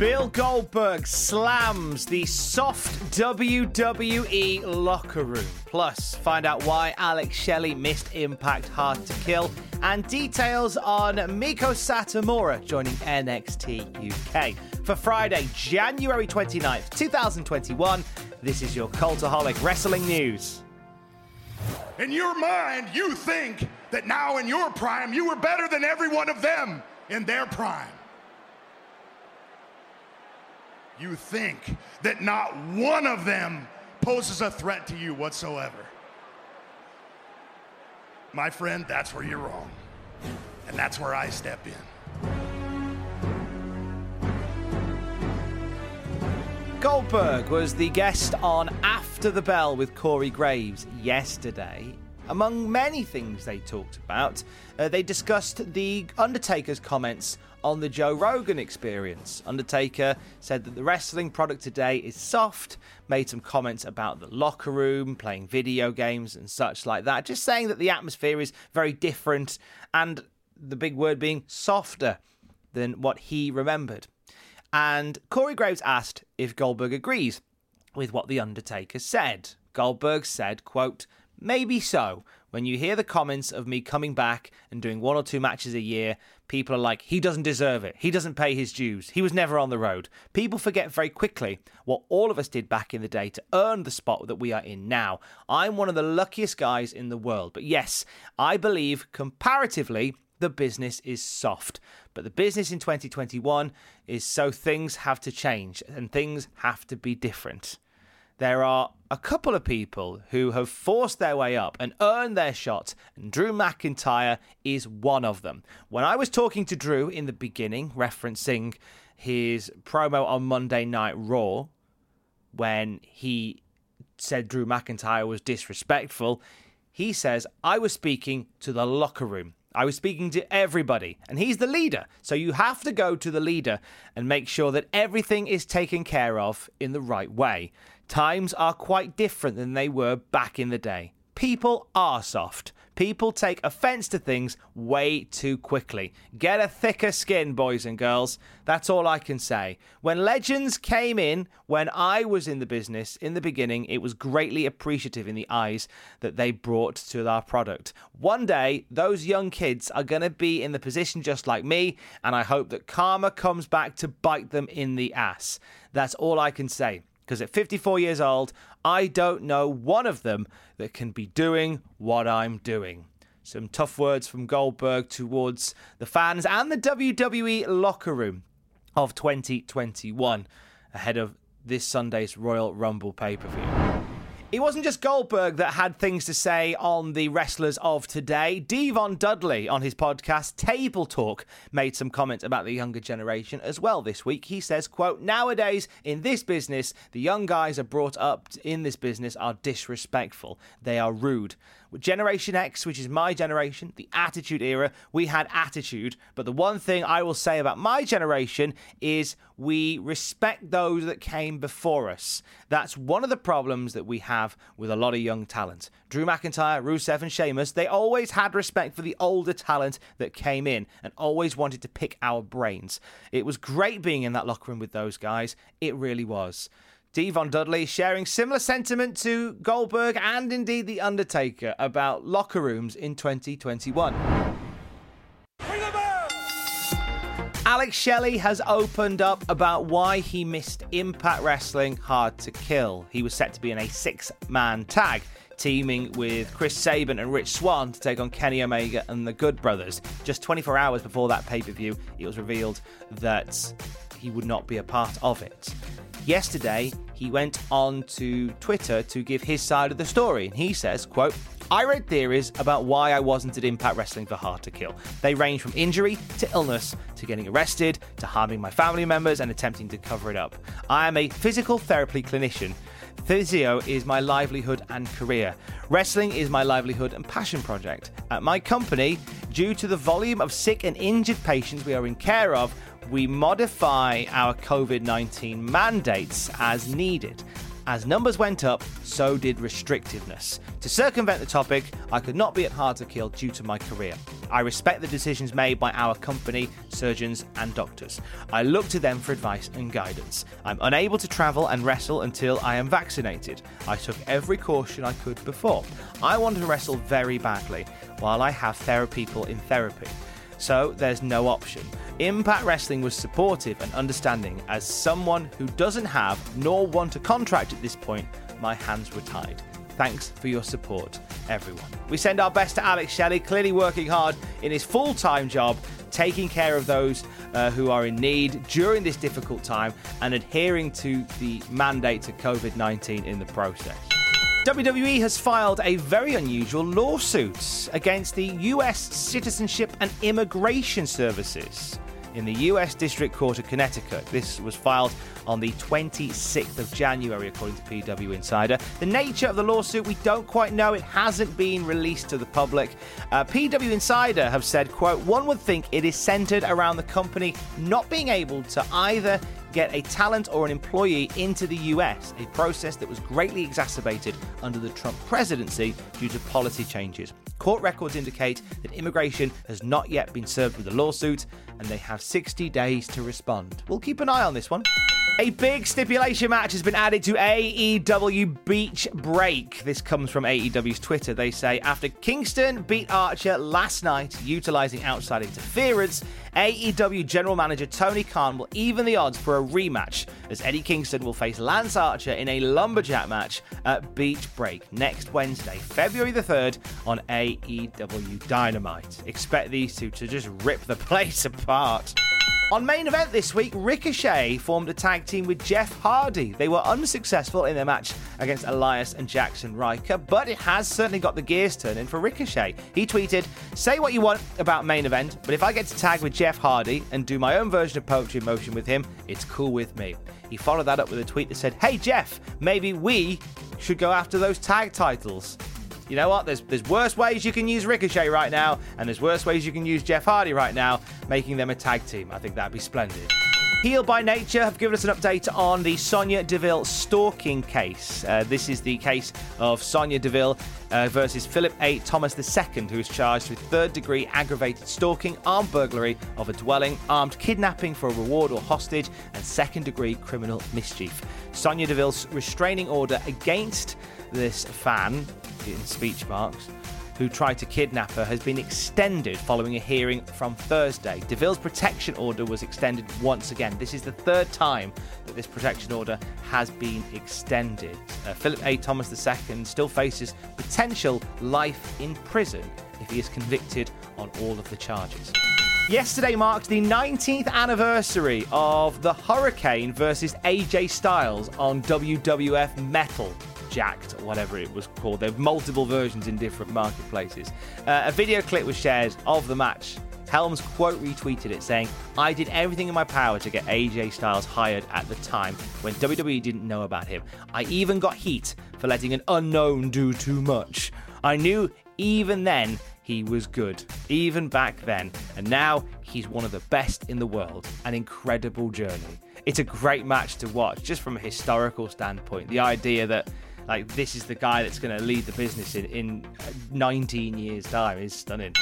Bill Goldberg slams the soft WWE locker room. Plus, find out why Alex Shelley missed Impact Hard to Kill, and details on Meiko Satomura joining NXT UK. For Friday, January 29th, 2021, this is your Cultaholic Wrestling News. In your mind, you think that now in your prime, you were better than every one of them in their prime. You think that not one of them poses a threat to you whatsoever. My friend, that's where you're wrong. And that's where I step in. Goldberg was the guest on After the Bell with Corey Graves yesterday. Among many things they talked about, uh, they discussed the Undertaker's comments on the Joe Rogan experience. Undertaker said that the wrestling product today is soft, made some comments about the locker room, playing video games, and such like that. Just saying that the atmosphere is very different, and the big word being softer than what he remembered. And Corey Graves asked if Goldberg agrees with what The Undertaker said. Goldberg said, quote, Maybe so. When you hear the comments of me coming back and doing one or two matches a year, people are like, he doesn't deserve it. He doesn't pay his dues. He was never on the road. People forget very quickly what all of us did back in the day to earn the spot that we are in now. I'm one of the luckiest guys in the world. But yes, I believe comparatively, the business is soft. But the business in 2021 is so things have to change and things have to be different. There are a couple of people who have forced their way up and earned their shot, and Drew McIntyre is one of them. When I was talking to Drew in the beginning, referencing his promo on Monday Night Raw, when he said Drew McIntyre was disrespectful, he says, I was speaking to the locker room. I was speaking to everybody, and he's the leader. So you have to go to the leader and make sure that everything is taken care of in the right way. Times are quite different than they were back in the day. People are soft. People take offense to things way too quickly. Get a thicker skin, boys and girls. That's all I can say. When legends came in, when I was in the business in the beginning, it was greatly appreciative in the eyes that they brought to our product. One day, those young kids are going to be in the position just like me, and I hope that karma comes back to bite them in the ass. That's all I can say because at 54 years old, I don't know one of them that can be doing what I'm doing. Some tough words from Goldberg towards the fans and the WWE locker room of 2021 ahead of this Sunday's Royal Rumble pay per view. It wasn't just Goldberg that had things to say on the wrestlers of today. Devon Dudley on his podcast Table Talk made some comments about the younger generation as well this week. He says, quote, nowadays in this business, the young guys are brought up in this business are disrespectful. They are rude. Generation X, which is my generation, the Attitude Era, we had attitude. But the one thing I will say about my generation is we respect those that came before us. That's one of the problems that we have with a lot of young talent. Drew McIntyre, Rusev, and Sheamus, they always had respect for the older talent that came in and always wanted to pick our brains. It was great being in that locker room with those guys. It really was. Devon Dudley sharing similar sentiment to Goldberg and indeed The Undertaker about locker rooms in 2021. Alex Shelley has opened up about why he missed Impact Wrestling Hard to Kill. He was set to be in a six man tag, teaming with Chris Sabin and Rich Swann to take on Kenny Omega and the Good Brothers. Just 24 hours before that pay per view, it was revealed that he would not be a part of it. Yesterday, he went on to Twitter to give his side of the story, and he says, quote, I read theories about why I wasn't at Impact Wrestling for Hard to Kill. They range from injury to illness to getting arrested to harming my family members and attempting to cover it up. I am a physical therapy clinician. Physio is my livelihood and career. Wrestling is my livelihood and passion project. At my company, due to the volume of sick and injured patients we are in care of, we modify our COVID 19 mandates as needed. As numbers went up, so did restrictiveness. To circumvent the topic, I could not be at Hard to Kill due to my career. I respect the decisions made by our company, surgeons, and doctors. I look to them for advice and guidance. I'm unable to travel and wrestle until I am vaccinated. I took every caution I could before. I want to wrestle very badly, while I have therapy people in therapy so there's no option. Impact Wrestling was supportive and understanding. As someone who doesn't have nor want a contract at this point, my hands were tied. Thanks for your support, everyone. We send our best to Alex Shelley, clearly working hard in his full time job, taking care of those uh, who are in need during this difficult time and adhering to the mandates of COVID 19 in the process. WWE has filed a very unusual lawsuit against the US Citizenship and Immigration Services in the US District Court of Connecticut. This was filed on the 26th of January, according to PW Insider. The nature of the lawsuit, we don't quite know. It hasn't been released to the public. Uh, PW Insider have said, quote, one would think it is centered around the company not being able to either get a talent or an employee into the US, a process that was greatly exacerbated under the Trump presidency due to policy changes. Court records indicate that immigration has not yet been served with a lawsuit and they have 60 days to respond. We'll keep an eye on this one. A big stipulation match has been added to AEW Beach Break. This comes from AEW's Twitter. They say after Kingston beat Archer last night, utilizing outside interference, AEW General Manager Tony Khan will even the odds for a rematch as Eddie Kingston will face Lance Archer in a lumberjack match at Beach Break next Wednesday, February the 3rd on AEW Dynamite. Expect these two to just rip the place apart. On main event this week, Ricochet formed a tag team with Jeff Hardy. They were unsuccessful in their match against Elias and Jackson Ryker, but it has certainly got the gears turning for Ricochet. He tweeted, Say what you want about main event, but if I get to tag with Jeff Hardy and do my own version of Poetry in Motion with him, it's cool with me. He followed that up with a tweet that said, Hey Jeff, maybe we should go after those tag titles you know what? There's there's worse ways you can use Ricochet right now, and there's worse ways you can use Jeff Hardy right now, making them a tag team. I think that'd be splendid. Heel by Nature have given us an update on the Sonya Deville stalking case. Uh, this is the case of Sonya Deville uh, versus Philip A. Thomas II, who is charged with third degree aggravated stalking, armed burglary of a dwelling, armed kidnapping for a reward or hostage, and second degree criminal mischief. Sonya Deville's restraining order against this fan in speech marks, who tried to kidnap her, has been extended following a hearing from Thursday. DeVille's protection order was extended once again. This is the third time that this protection order has been extended. Uh, Philip A. Thomas II still faces potential life in prison if he is convicted on all of the charges. Yesterday marked the 19th anniversary of the Hurricane versus AJ Styles on WWF Metal. Jakked, or whatever it was called. There are multiple versions in different marketplaces. Uh, a video clip was shared of the match. Helms quote retweeted it saying, I did everything in my power to get AJ Styles hired at the time when WWE didn't know about him. I even got heat for letting an unknown do too much. I knew even then he was good, even back then, and now he's one of the best in the world. An incredible journey. It's a great match to watch, just from a historical standpoint. The idea that like this is the guy that's going to lead the business in, in 19 years' time is stunning.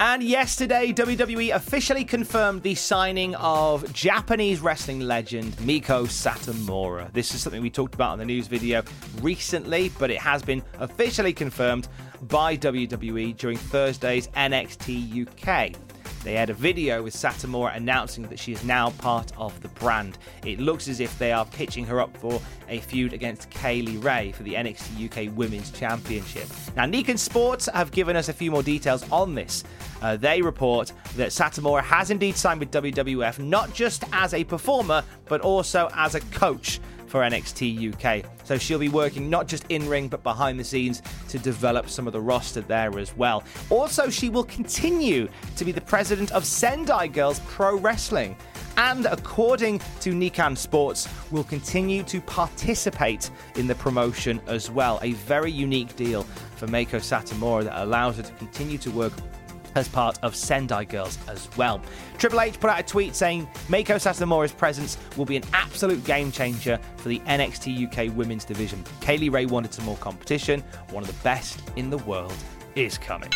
And yesterday, WWE officially confirmed the signing of Japanese wrestling legend Meiko Satomura. This is something we talked about in the news video recently, but it has been officially confirmed by WWE during Thursday's NXT UK. They had a video with Satomura announcing that she is now part of the brand. It looks as if they are pitching her up for a feud against Kay Lee Ray for the NXT UK Women's Championship. Now, Nikkan Sports have given us a few more details on this. Uh, they report that Satomura has indeed signed with WWF, not just as a performer, but also as a coach for NXT UK. So she'll be working not just in ring but behind the scenes to develop some of the roster there as well. Also, she will continue to be the president of Sendai Girls Pro Wrestling. And according to Nikkan Sports, will continue to participate in the promotion as well. A very unique deal for Meiko Satomura that allows her to continue to work as part of Sendai Girls as well. Triple H put out a tweet saying Meiko Satomura's presence will be an absolute game changer for the NXT UK women's division. Kay Lee Ray wanted some more competition. One of the best in the world is coming.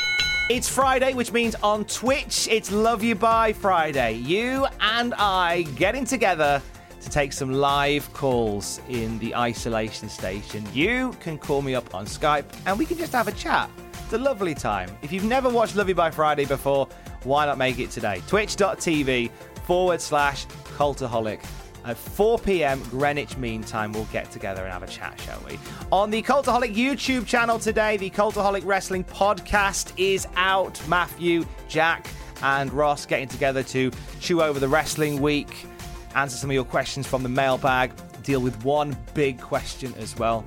It's Friday, which means on Twitch, it's Love You Bye Friday. You and I getting together to take some live calls in the isolation station. You can call me up on Skype and we can just have a chat. It's a lovely time. If you've never watched Love You Bye Friday before, why not make it today? Twitch.tv forward slash cultaholic. At 4 p.m. Greenwich Mean Time, we'll get together and have a chat, shall we? On the Cultaholic YouTube channel today, the Cultaholic Wrestling podcast is out. Matthew, Jack, and Ross getting together to chew over the wrestling week, answer some of your questions from the mailbag, deal with one big question as well.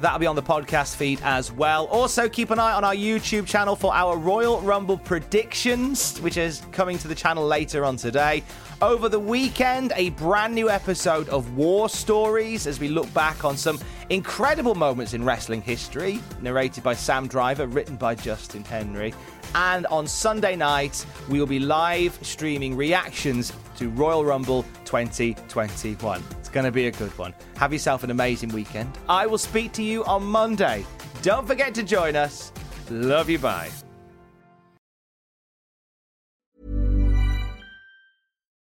That'll be on the podcast feed as well. Also, keep an eye on our YouTube channel for our Royal Rumble predictions, which is coming to the channel later on today. Over the weekend, a brand new episode of War Stories as we look back on some incredible moments in wrestling history, narrated by Sam Driver, written by Justin Henry. And on Sunday night, we will be live streaming reactions to Royal Rumble 2021. It's going to be a good one. Have yourself an amazing weekend. I will speak to you on Monday. Don't forget to join us. Love you. Bye.